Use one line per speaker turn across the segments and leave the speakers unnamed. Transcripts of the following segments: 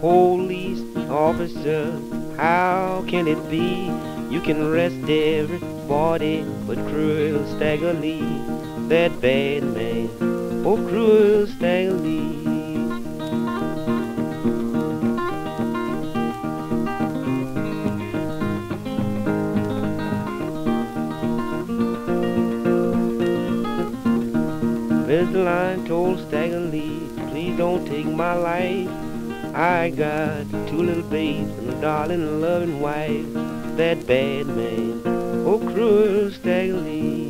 Police officer, how can it be? You can arrest everybody but cruel Stagger Lee, that bad man. Oh, cruel Stagger Lee. Don't take my life. I got two little babes and a darling loving wife. That bad man, oh cruel Stagger Lee.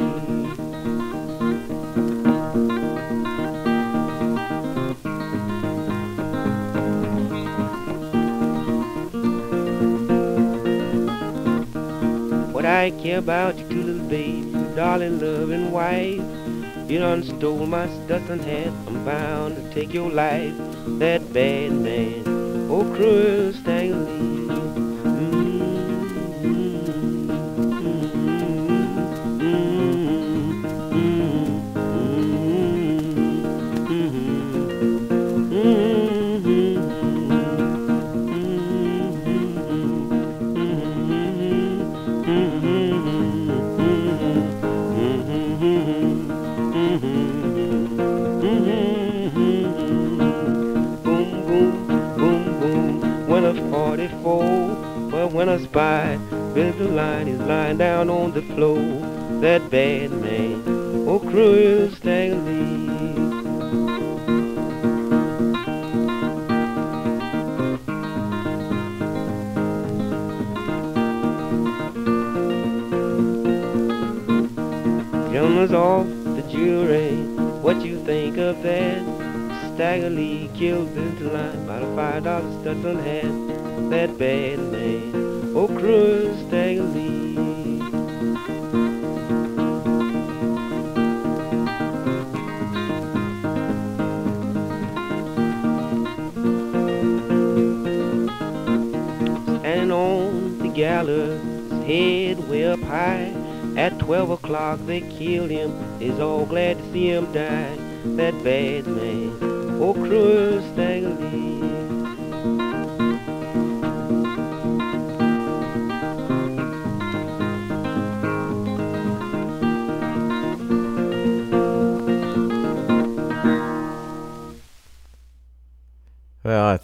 What I care about two little babes, your darling loving wife. You done stole my Stetson hat, I'm bound to take your life. That bad man, oh cruel Stagger when spy builds the line, he's lying down on the floor. That bad man, oh cruel Stagger Lee. Gentlemen's off the jury, what you think of that? Stagger Lee killed Mr. Line by a five dollar Stetson hat. That bad man, Stagger Lee. Standing on the gallows, head way up high. At twelve o'clock they killed him. Is all glad to see him die. That bad man, oh cruel Stagger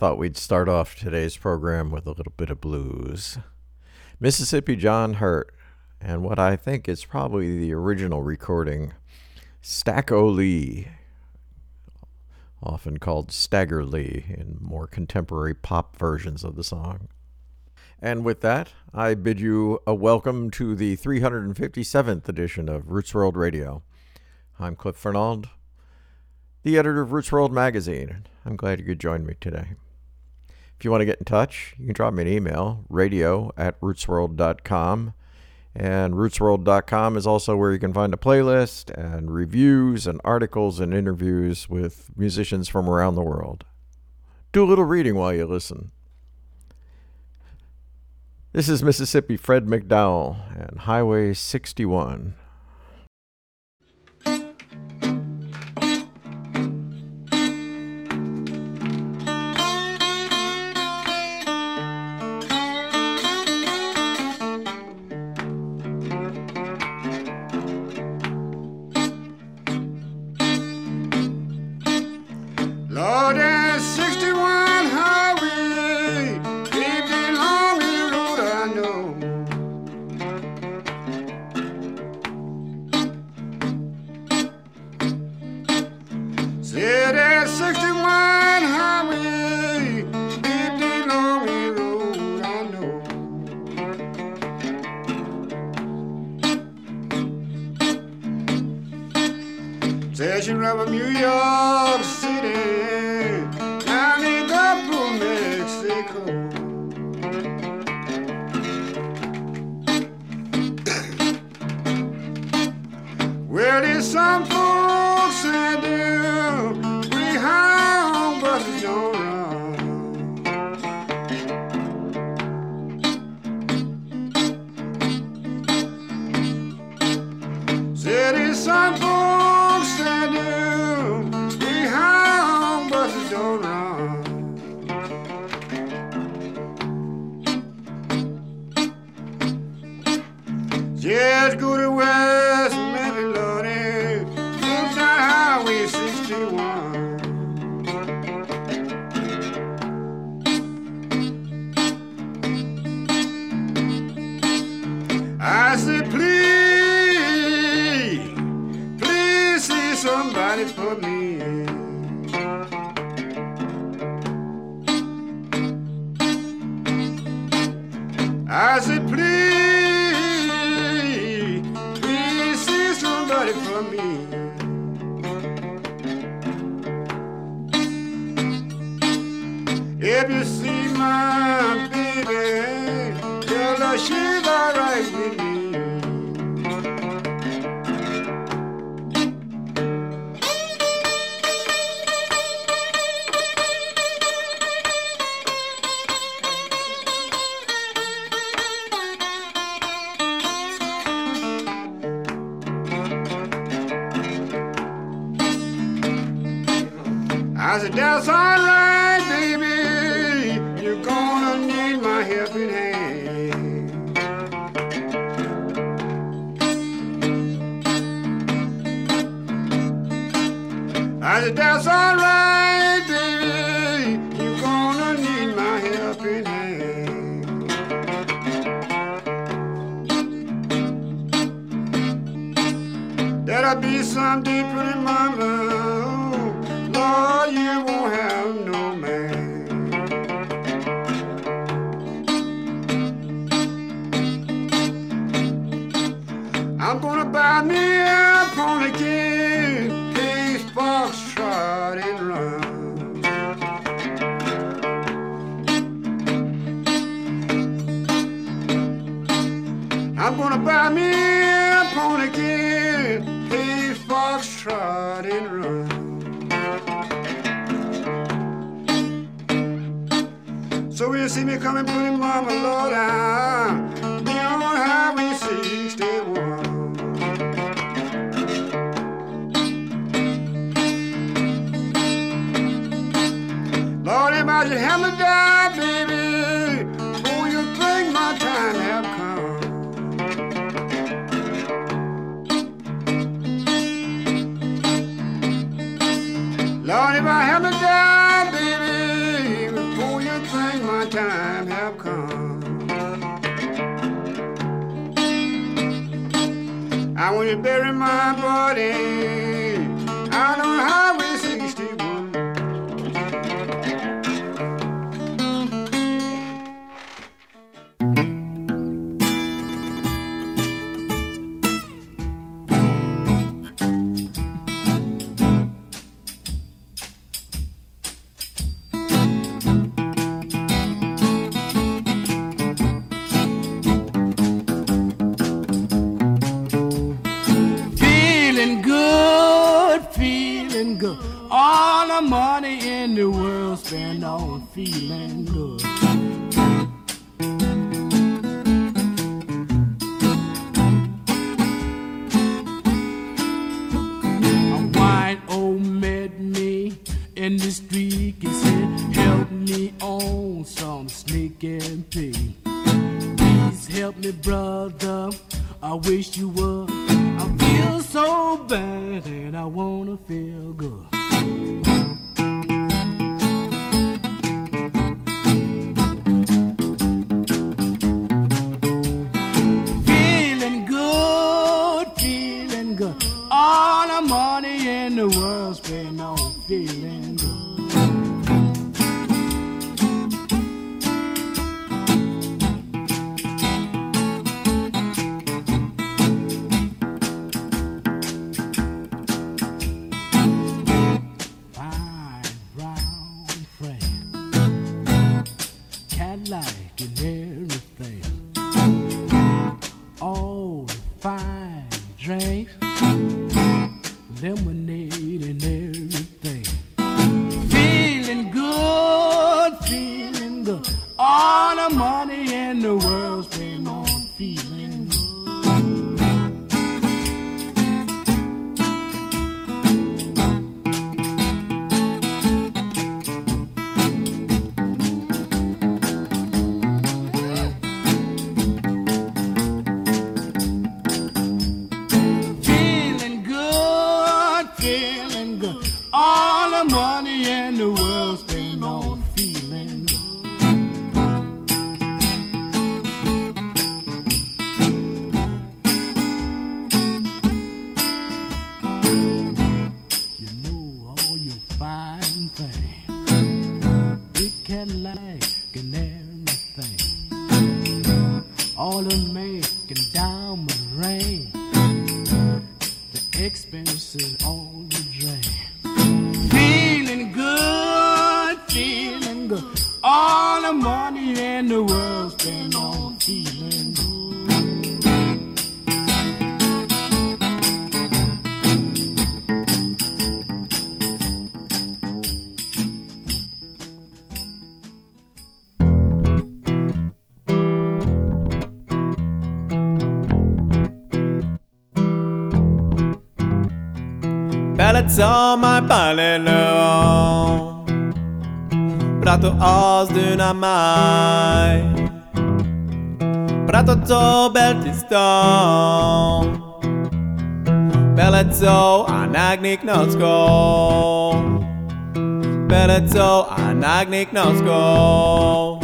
thought we'd start off today's program with a little bit of blues. Mississippi John Hurt, and what I think is probably the original recording, Stack O' Lee, often called Stagger Lee in more contemporary pop versions of the song. And with that, I bid you a welcome to the 357th edition of Roots World Radio. I'm Cliff Furnald, the editor of Roots World Magazine. I'm glad you could join me today. If you want to get in touch, you can drop me an email, radio at rootsworld.com. And rootsworld.com is also where you can find a playlist and reviews and articles and interviews with musicians from around the world. Do a little reading while you listen. This is Mississippi Fred McDowell and Highway 61.
So when you see me coming, putting mama low down, be on Highway 61. Lord, if I just hammer down. bury my body?
see you.
Pellets my palello Prato os dynamite Prato to beltiston Pellets anagnik nocko Pellets anagnik nocko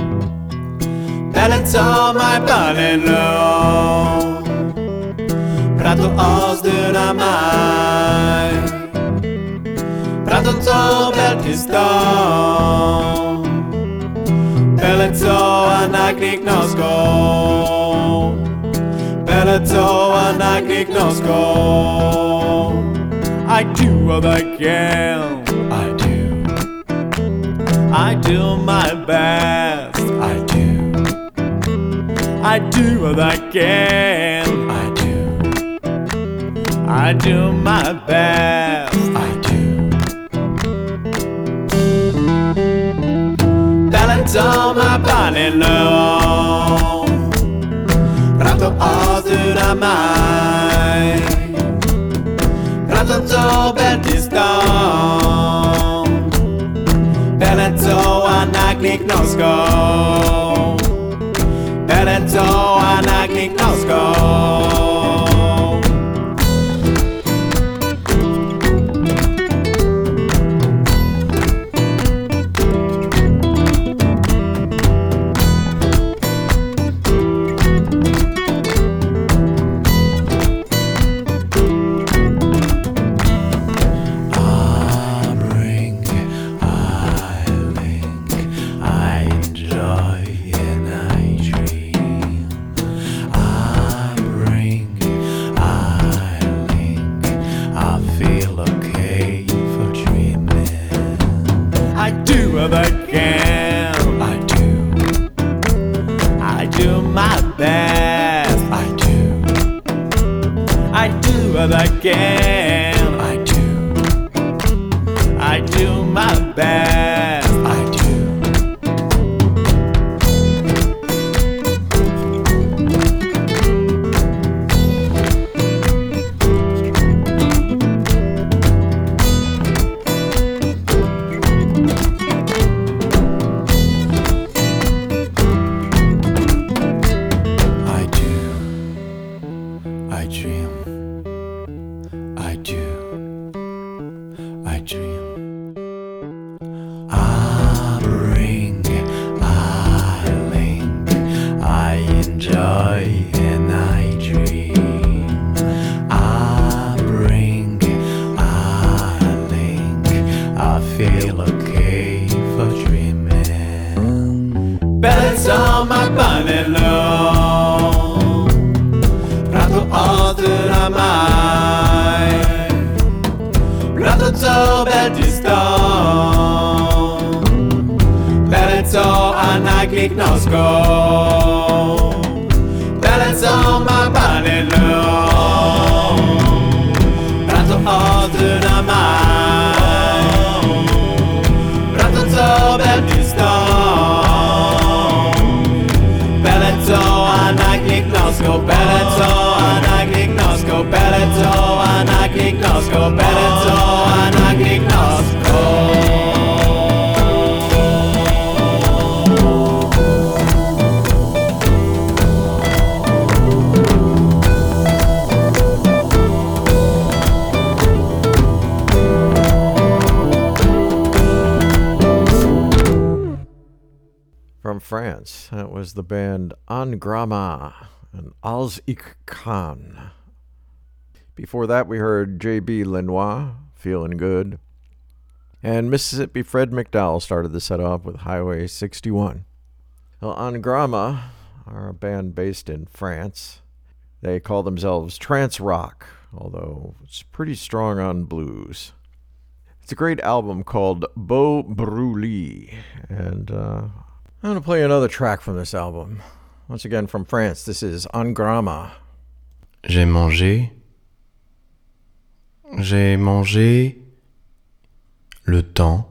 Pellets my palello Prato os dynamite Prato to beltiston Peleto anagnik nosko Peleto anagnik nosko I do what I can I do. I do my best. I do. I do what I can I do. I do my best on my body now Prato ozyra maj. Prato co będzie stąd Bele co a nagnik noską Bele co a nagnik noską go. Balance on my body now. Brato na maj. Brato co będzie z tą. A naglik nosko. A naglik nosko. A naglik nosko. Bele.
Was the band En Gramma and Als Ik Kan. Before that, we heard J.B. Lenoir, Feeling Good. And Mississippi Fred McDowell started the set off with Highway 61. Well, En Gramma are a band based in France. They call themselves trance rock, although it's pretty strong on blues. It's a great album called Beau Bruit, and uh, I'm going to play another track from this album. Once again from France, this is Angrama.
J'ai mangé. J'ai mangé le temps.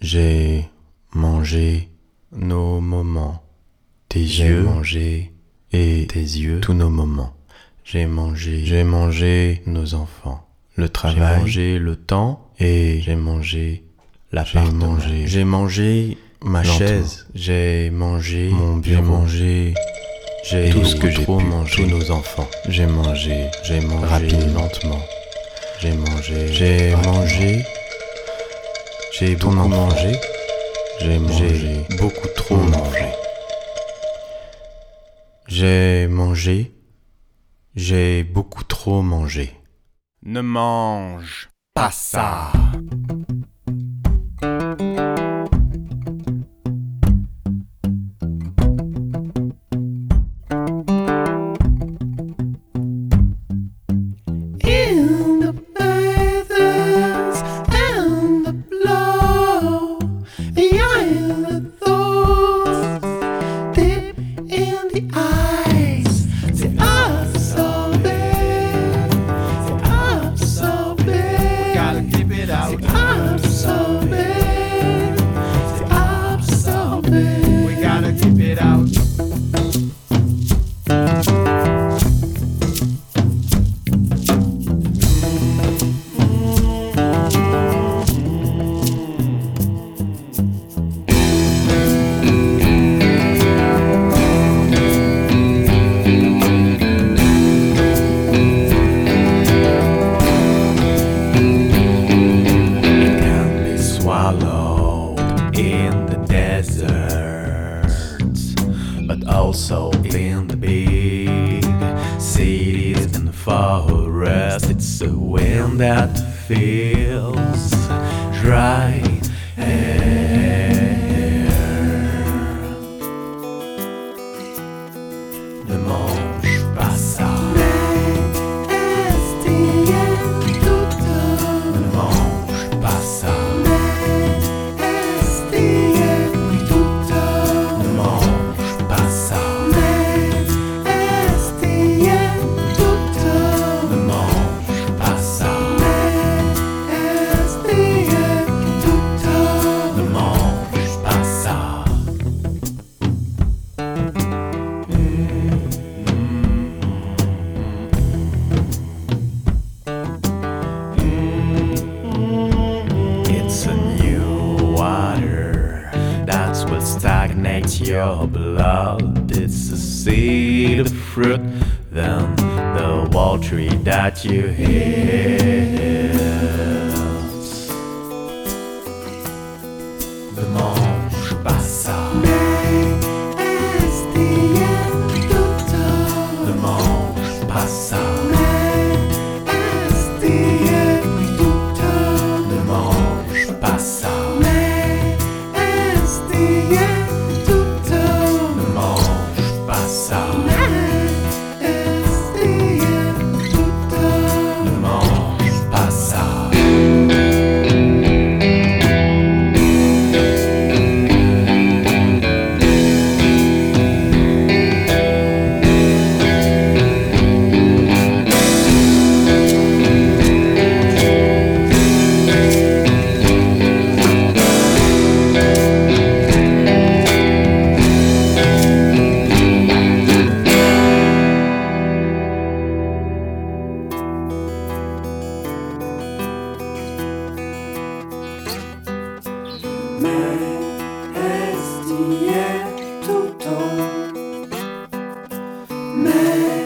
J'ai mangé nos moments. Tes yeux mangé et tes yeux tous nos moments. J'ai mangé, j'ai mangé nos enfants. Le travail, j'ai mangé le temps et j'ai mangé l'appartement. J'ai mangé ma chaise, j'ai mangé mon bureau, j'ai mangé j'ai tout ce que j'ai pu manger. Tous nos enfants. J'ai mangé, j'ai mangé rapidement, lentement. J'ai mangé, j'ai mangé. J'ai beaucoup mangé. J'ai mangé beaucoup trop mangé. J'ai mangé. J'ai beaucoup trop mangé. Ne mange pas ça. May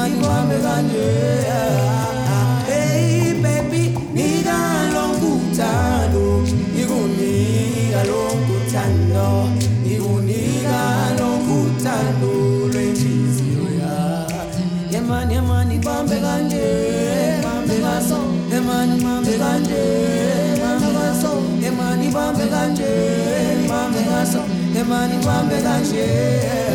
money, mommy, money. Hey, baby, need a long good time. You
gon' need yeah, man, yeah, man, yeah, man, yeah, man, man, yeah, man, yeah, ngaso emani bambe kanje bambe ngaso emani bambe kanje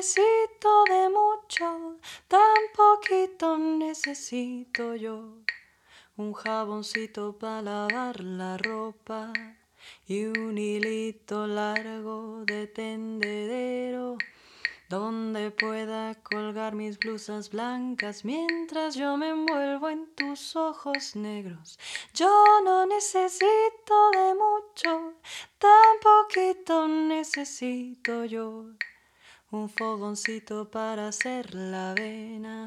necesito de mucho, tan poquito necesito yo. Un jaboncito para lavar la ropa y un hilito largo de tendedero donde pueda colgar mis blusas blancas mientras yo me envuelvo en tus ojos negros. Yo no necesito de mucho, tan poquito necesito yo. Un fogoncito para hacer la avena.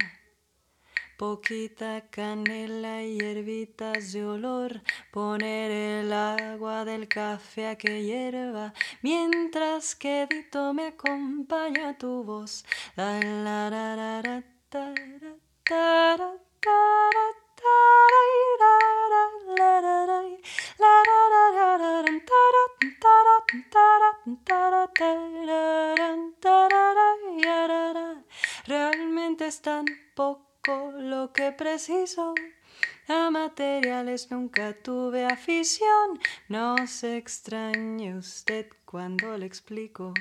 Poquita canela y hierbitas de olor, poner el agua del café a que hierva, mientras que Dito me acompaña tu voz. Realmente es tan poco lo que preciso. A materiales nunca tuve afición. No se extrañe usted cuando le explico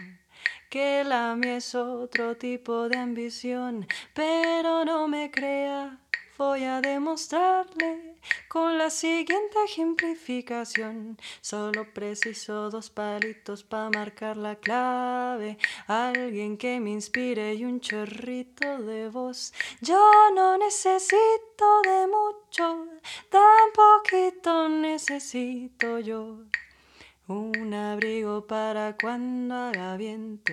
que la mía es otro tipo de ambición, pero no me crea voy a demostrarle con la siguiente ejemplificación. Solo preciso dos palitos para marcar la clave. Alguien que me inspire y un chorrito de voz. Yo no necesito de mucho, tan poquito necesito yo. Un abrigo para cuando haga viento.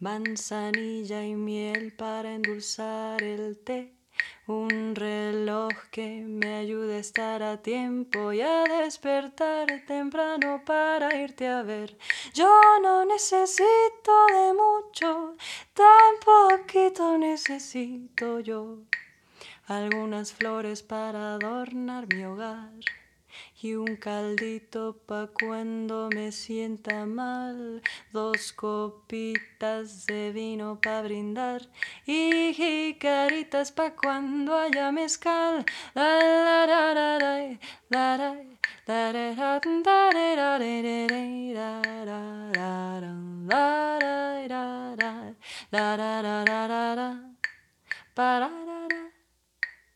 Manzanilla y miel para endulzar el té. Un reloj que me ayude a estar a tiempo y a despertar temprano para irte a ver. Yo no necesito de mucho, tan poquito necesito yo. Algunas flores para adornar mi hogar y un caldito pa cuando me sienta mal, dos copitas de vino pa brindar y jicaritas pa cuando haya mezcal. Pararara,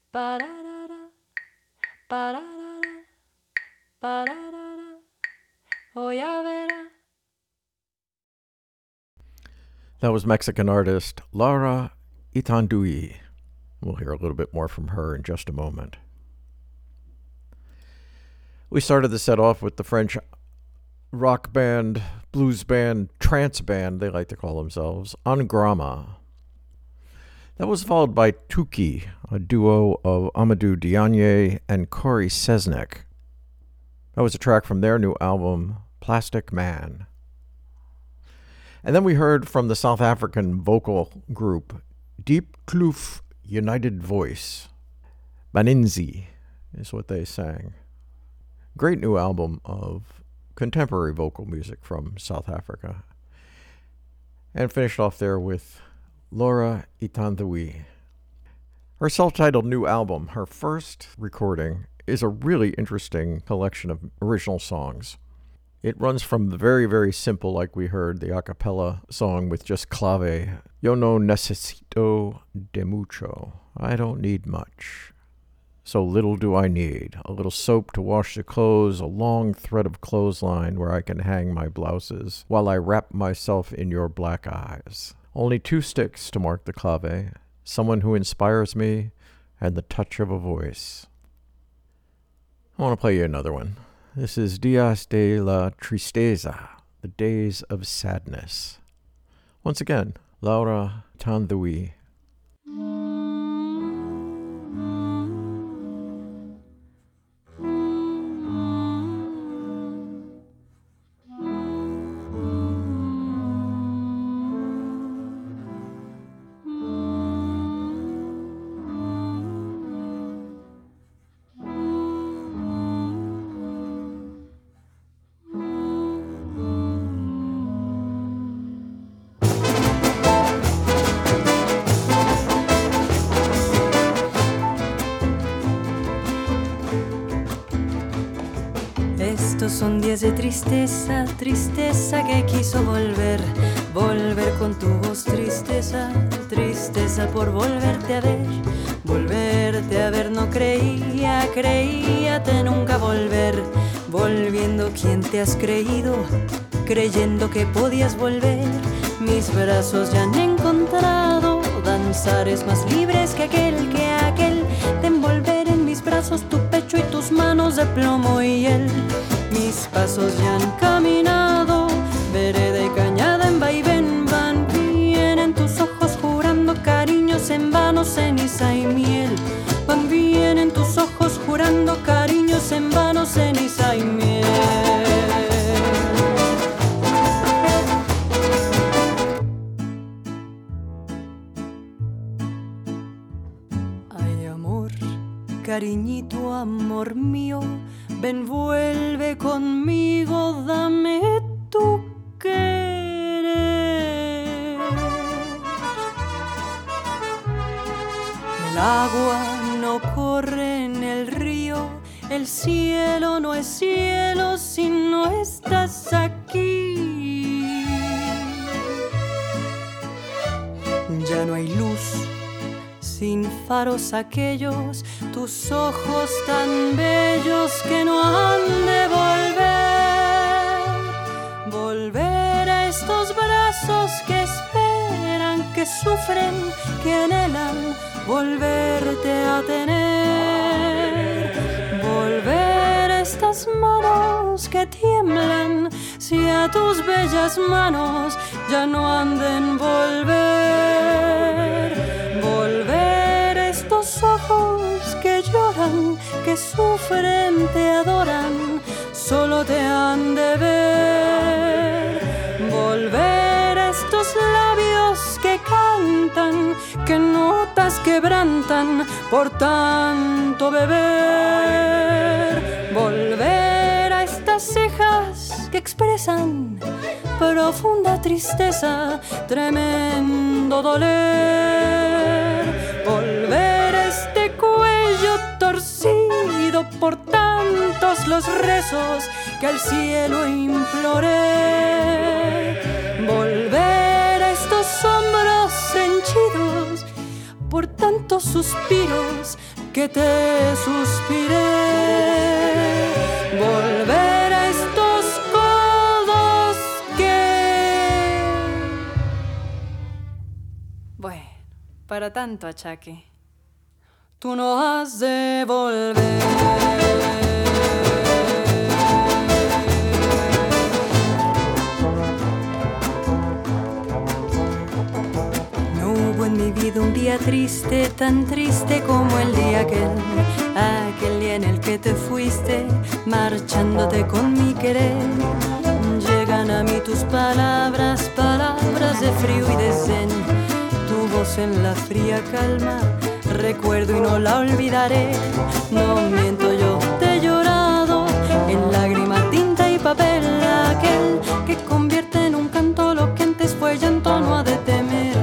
pararara, pararara. Oh,
that was Mexican artist Laura Itandehui. We'll hear a little bit more from her in just a moment. We started the set off with the French rock band, blues band, trance band, they like to call themselves, En Gramma. That was followed by Tuki, a duo of Amadou Diagne and Corey Sesnek. That was a track from their new album, Plastic Man. And then we heard from the South African vocal group Deep Kloof United Voice. Maninzi is what they sang. Great new album of contemporary vocal music from South Africa. And finished off there with Laura Itandehui. Her self titled new album, her first recording, is a really interesting collection of original songs. It runs from the very, very simple, like we heard, the a cappella song with just clave, Yo no necesito de mucho. I don't need much. So little do I need. A little soap to wash the clothes, a long thread of clothesline where I can hang my blouses, while I wrap myself in your black eyes. Only two sticks to mark the clave, someone who inspires me, and the touch of a voice. I want to play you another one. This is Dias de la Tristeza, the days of sadness. Once again, Laura
Itandehui. Son días de tristeza, tristeza que quiso volver, volver con tu voz, tristeza, tristeza por volverte a ver, volverte a ver, no creía, creíate nunca volver, volviendo quien te has creído, creyendo que podías volver, mis brazos ya han encontrado danzares más libres que aquel, que aquel, de envolver en mis brazos tu pecho y tus manos de plomo y él. Pasos ya han caminado, vereda y cañada en vaivén van, vienen tus ojos jurando cariños en vano, ceniza y miel. Van bien en tus ojos jurando cariños en vano, ceniza y miel. Ay, amor, cariñito, amor mío, ven, vuelve conmigo, dame tu querer. El agua no corre en el río, el cielo no es cielo si no estás aquí. Ya no hay luz sin faros aquellos, tus ojos tan bellos que no han de volver. Volver a estos brazos que esperan, que sufren, que anhelan volverte a tener. Volver a estas manos que tiemblan, si a tus bellas manos ya no anden volver. Volver a estos ojos que sufren, te adoran, solo te han de ver. Volver a estos labios que cantan, que notas quebrantan por tanto beber. Volver a estas cejas que expresan profunda tristeza, tremendo doler. Torcido por tantos los rezos que al cielo imploré. Volver a estos hombros henchidos por tantos suspiros que te suspiré. Volver a estos codos que
para tanto achaque. Tú no has de volver. No hubo en mi vida un día triste, tan triste como el día aquel, aquel día en el que te fuiste, marchándote con mi querer. Llegan a mí tus palabras, palabras de frío y de zen, tu voz en la fría calma, recuerdo y no la olvidaré. No miento yo, te he llorado en lágrima, tinta y papel, aquel que convierte en un canto lo que antes fue llanto, no ha de temer.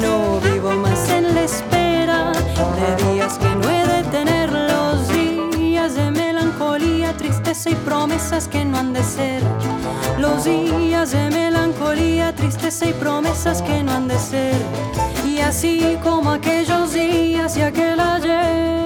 No vivo más en la espera de días que no he de tener los días de melancolía, tristeza y promesas que no han de ser. Los días de melancolía, tristeza y promesas que no han de ser. Así como aquellos días y aquel ayer.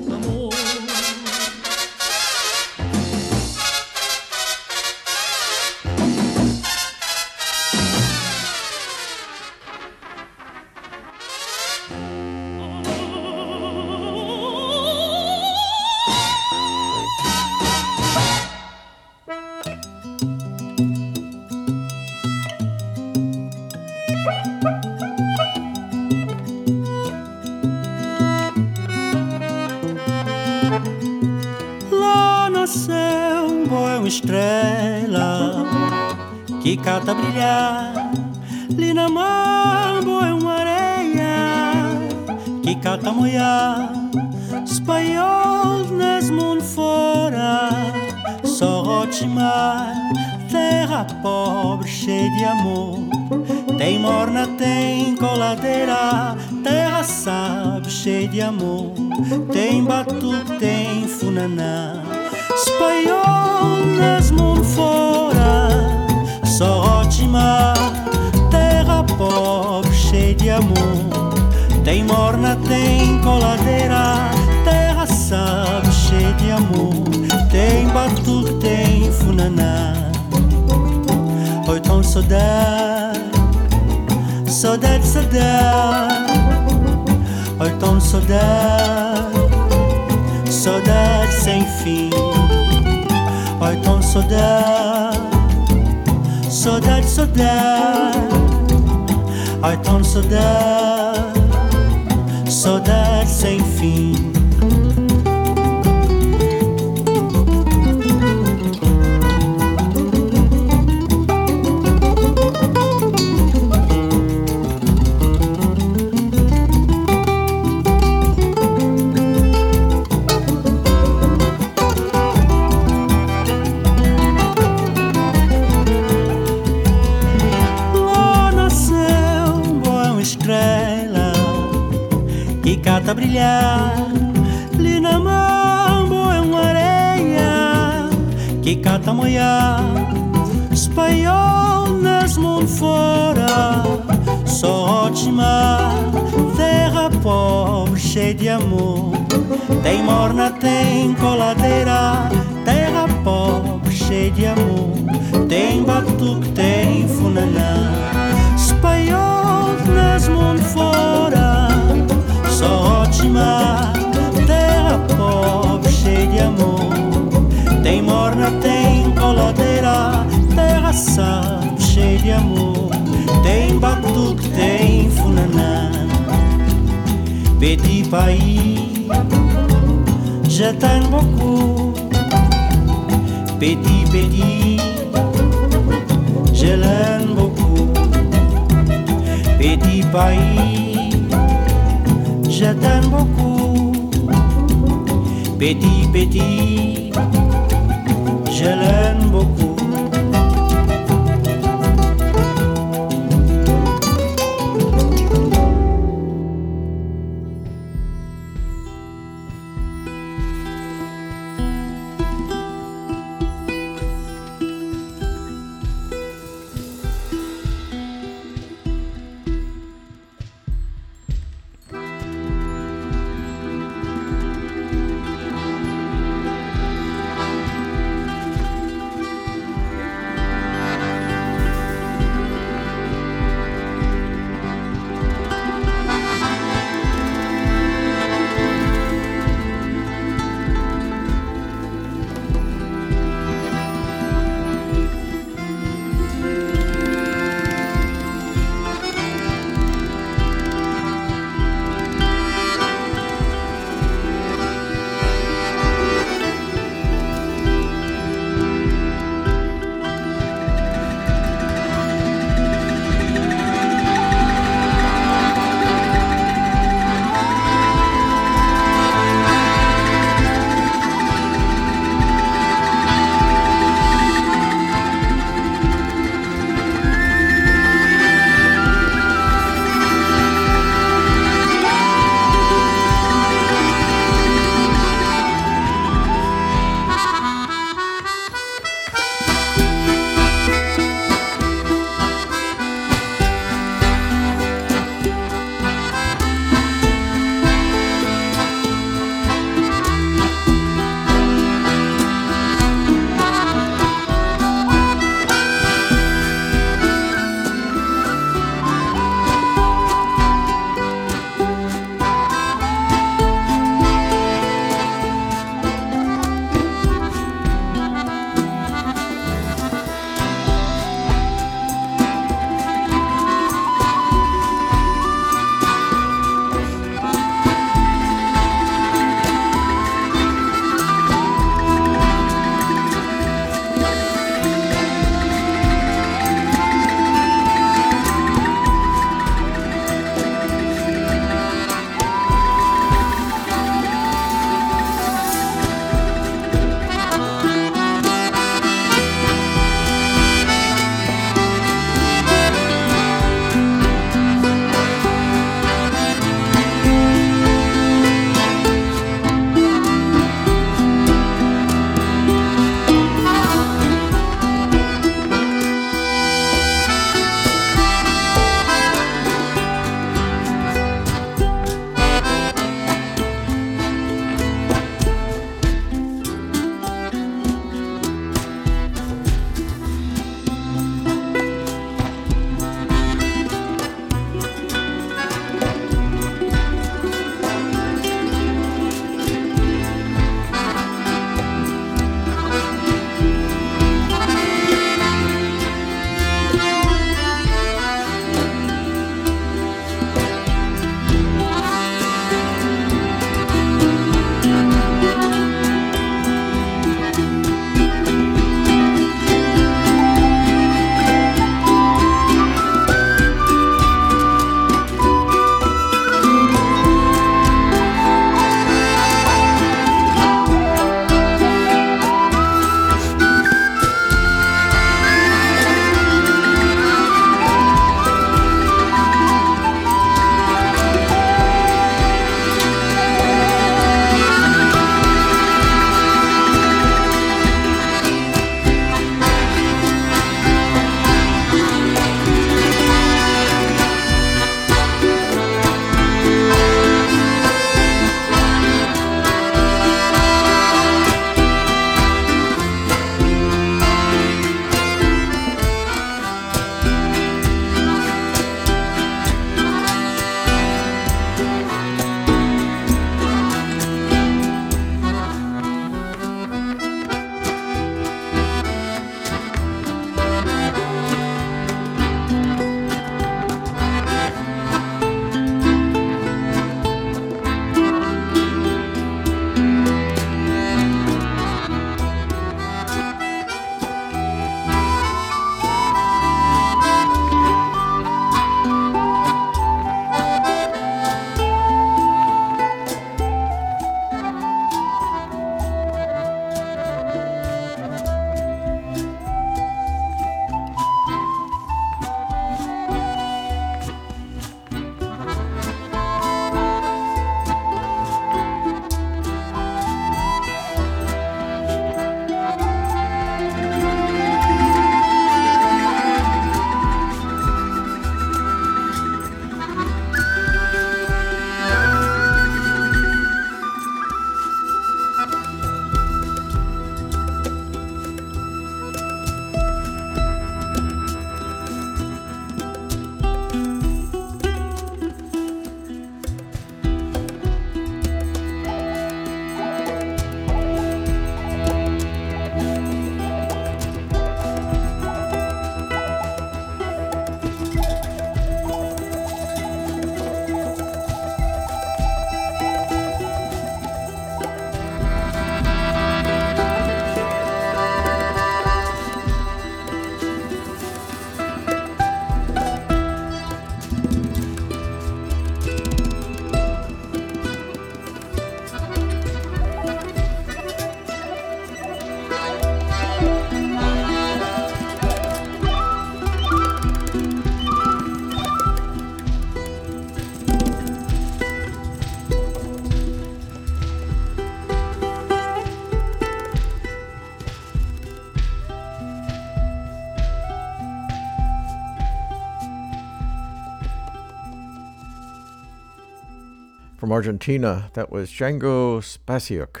From Argentina, that was Chango Spasiuk.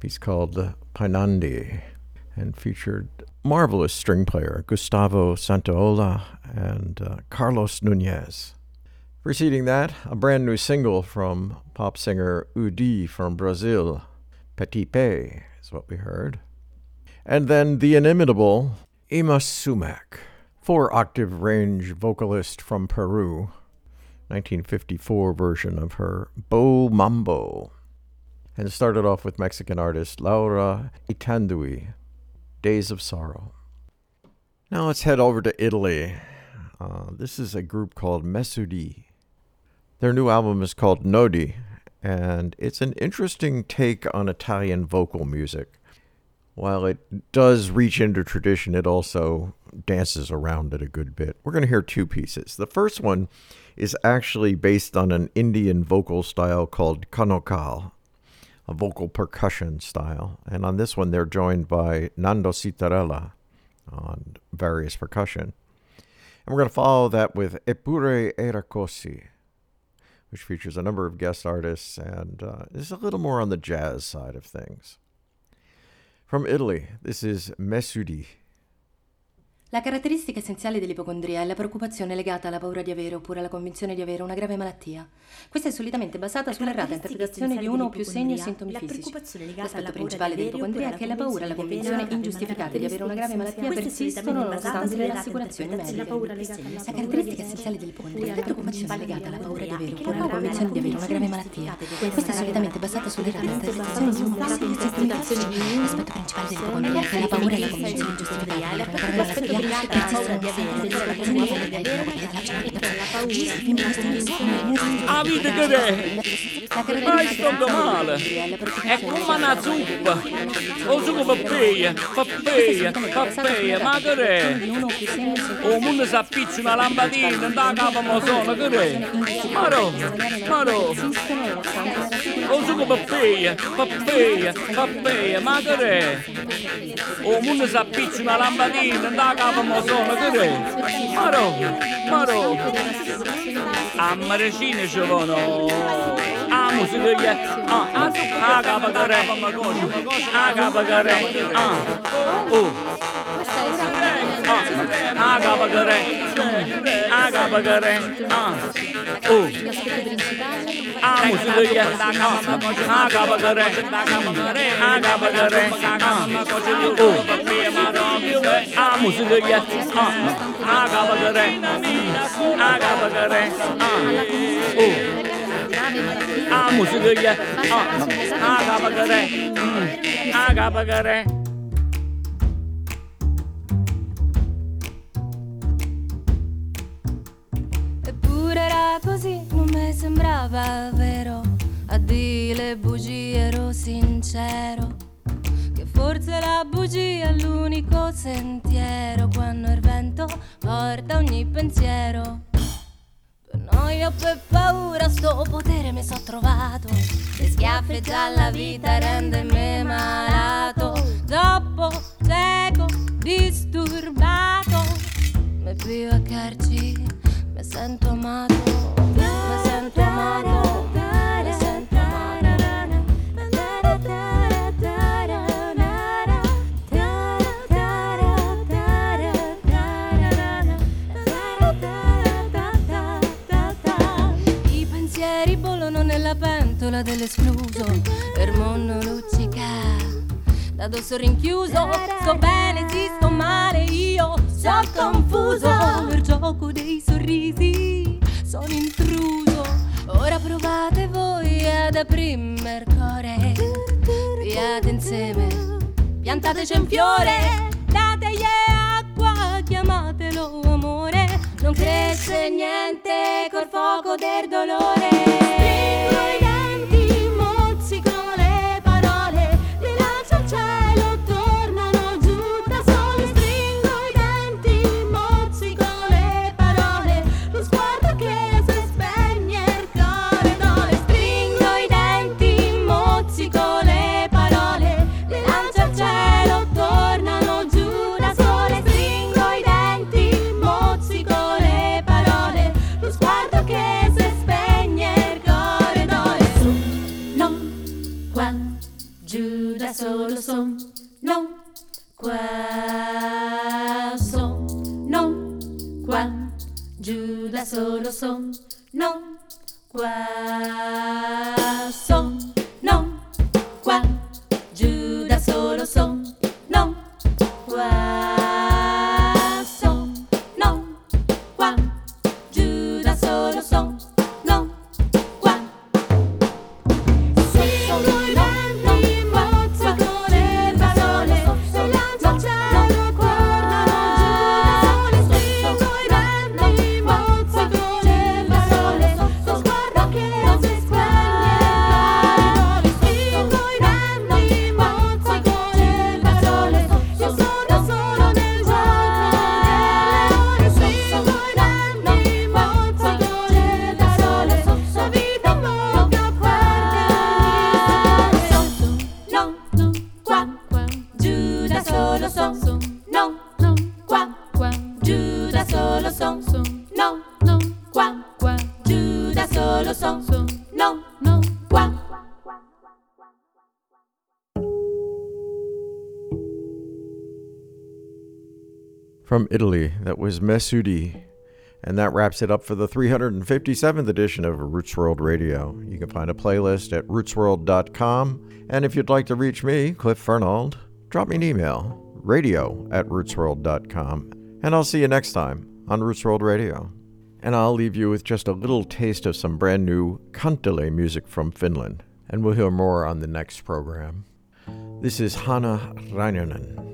Piece called Painandi and featured marvelous string player Gustavo Santaolalla and uh, Carlos Nunez. Preceding that, a brand new single from pop singer Udi from Brazil, Petit is what we heard. And then the inimitable Yma Sumac, four octave range vocalist from Peru, 1954 version of her Bo Mambo. And started off with Mexican artist Laura Itandehui, Days of Sorrow. Now let's head over to Italy. Uh, this is a group called Mesudi. Their new album is called Nodi, and it's an interesting take on Italian vocal music. While it does reach into tradition, it also dances around it a good bit. We're going to hear two pieces. The first one is actually based on an Indian vocal style called konnakol, a vocal percussion style. And on this one, they're joined by Nando Citarella on various percussion. And we're going to follow that with Epure era così, which features a number of guest artists and uh, is a little more on the jazz side of things. From Italy, this is Mesudi.
La caratteristica essenziale dell'ipocondria è la preoccupazione legata alla paura di avere oppure alla convinzione di avere una grave malattia. Questa è solitamente basata sull'errata interpretazione di uno o più segni o sintomi fisici. L'aspetto principale dell'ipocondria è che la paura e la convinzione ingiustificate di avere una grave malattia persistono nonostante le rassicurazioni mediche. La caratteristica essenziale dell'ipocondria è la preoccupazione legata alla paura di avere oppure alla convinzione di avere una grave malattia. Questa è solitamente basata sull'errata interpretazione di uno o più segni o sintomi fisici. L'aspetto principale dell'ipocondria è che la paura e la convinzione ingiustificate di avere una grave malattia
Ah, vedi che è? Ma sto male. È come una zuppa. O succo papaya, papaya, papaya, ma che è? O mondo si appiccia una lampadina, da capo mo sono, che è? Maro, maro. O succo papaya, papaya, papaya, ma che è? O mondo si appiccia una lampadina, da capo che è? Maro, maro. A marecine ci vono. A musica che ah, ah, a capagare, a capagare, ah, oh. Ah, a capagare, a capagare, ah, oh. A musica che ah, a capagare, a capagare, ah, oh. musica gli artisti. Ah, ah, capa che re. Ah, capa che re. Ah, ah, musica gli artisti. Ah, ah, capa che re. Ah, capa che re.
Eppure era così, non mi sembrava vero. A dire bugie ero sincero Forse la bugia è l'unico sentiero. Quando il vento porta ogni pensiero. Per noia o per paura sto potere mi so trovato. Le schiaffeggia la vita rende me malato. Troppo cieco, disturbato. Mi più a carci, mi sento amato. Mi sento amato. Pentola dell'escluso Per mondo luccica. Da dosso rinchiuso Sto bene, sì, sto male Io sto confuso Nel gioco dei sorrisi Sono intruso. Ora provate voi ad aprirmi il cuore Piate insieme Piantateci un fiore Dategli acqua Chiamatelo amore. Non cresce niente col fuoco del dolore
From Italy, that was Mesudi. And that wraps it up for the 357th edition of RootsWorld Radio. You can find a playlist at rootsworld.com. And if you'd like to reach me, Cliff Furnald, drop me an email, radio at rootsworld.com. And I'll see you next time on RootsWorld Radio. And I'll leave you with just a little taste of some brand new Kantele music from Finland. And we'll hear more on the next program. This is Hanna Reinanen.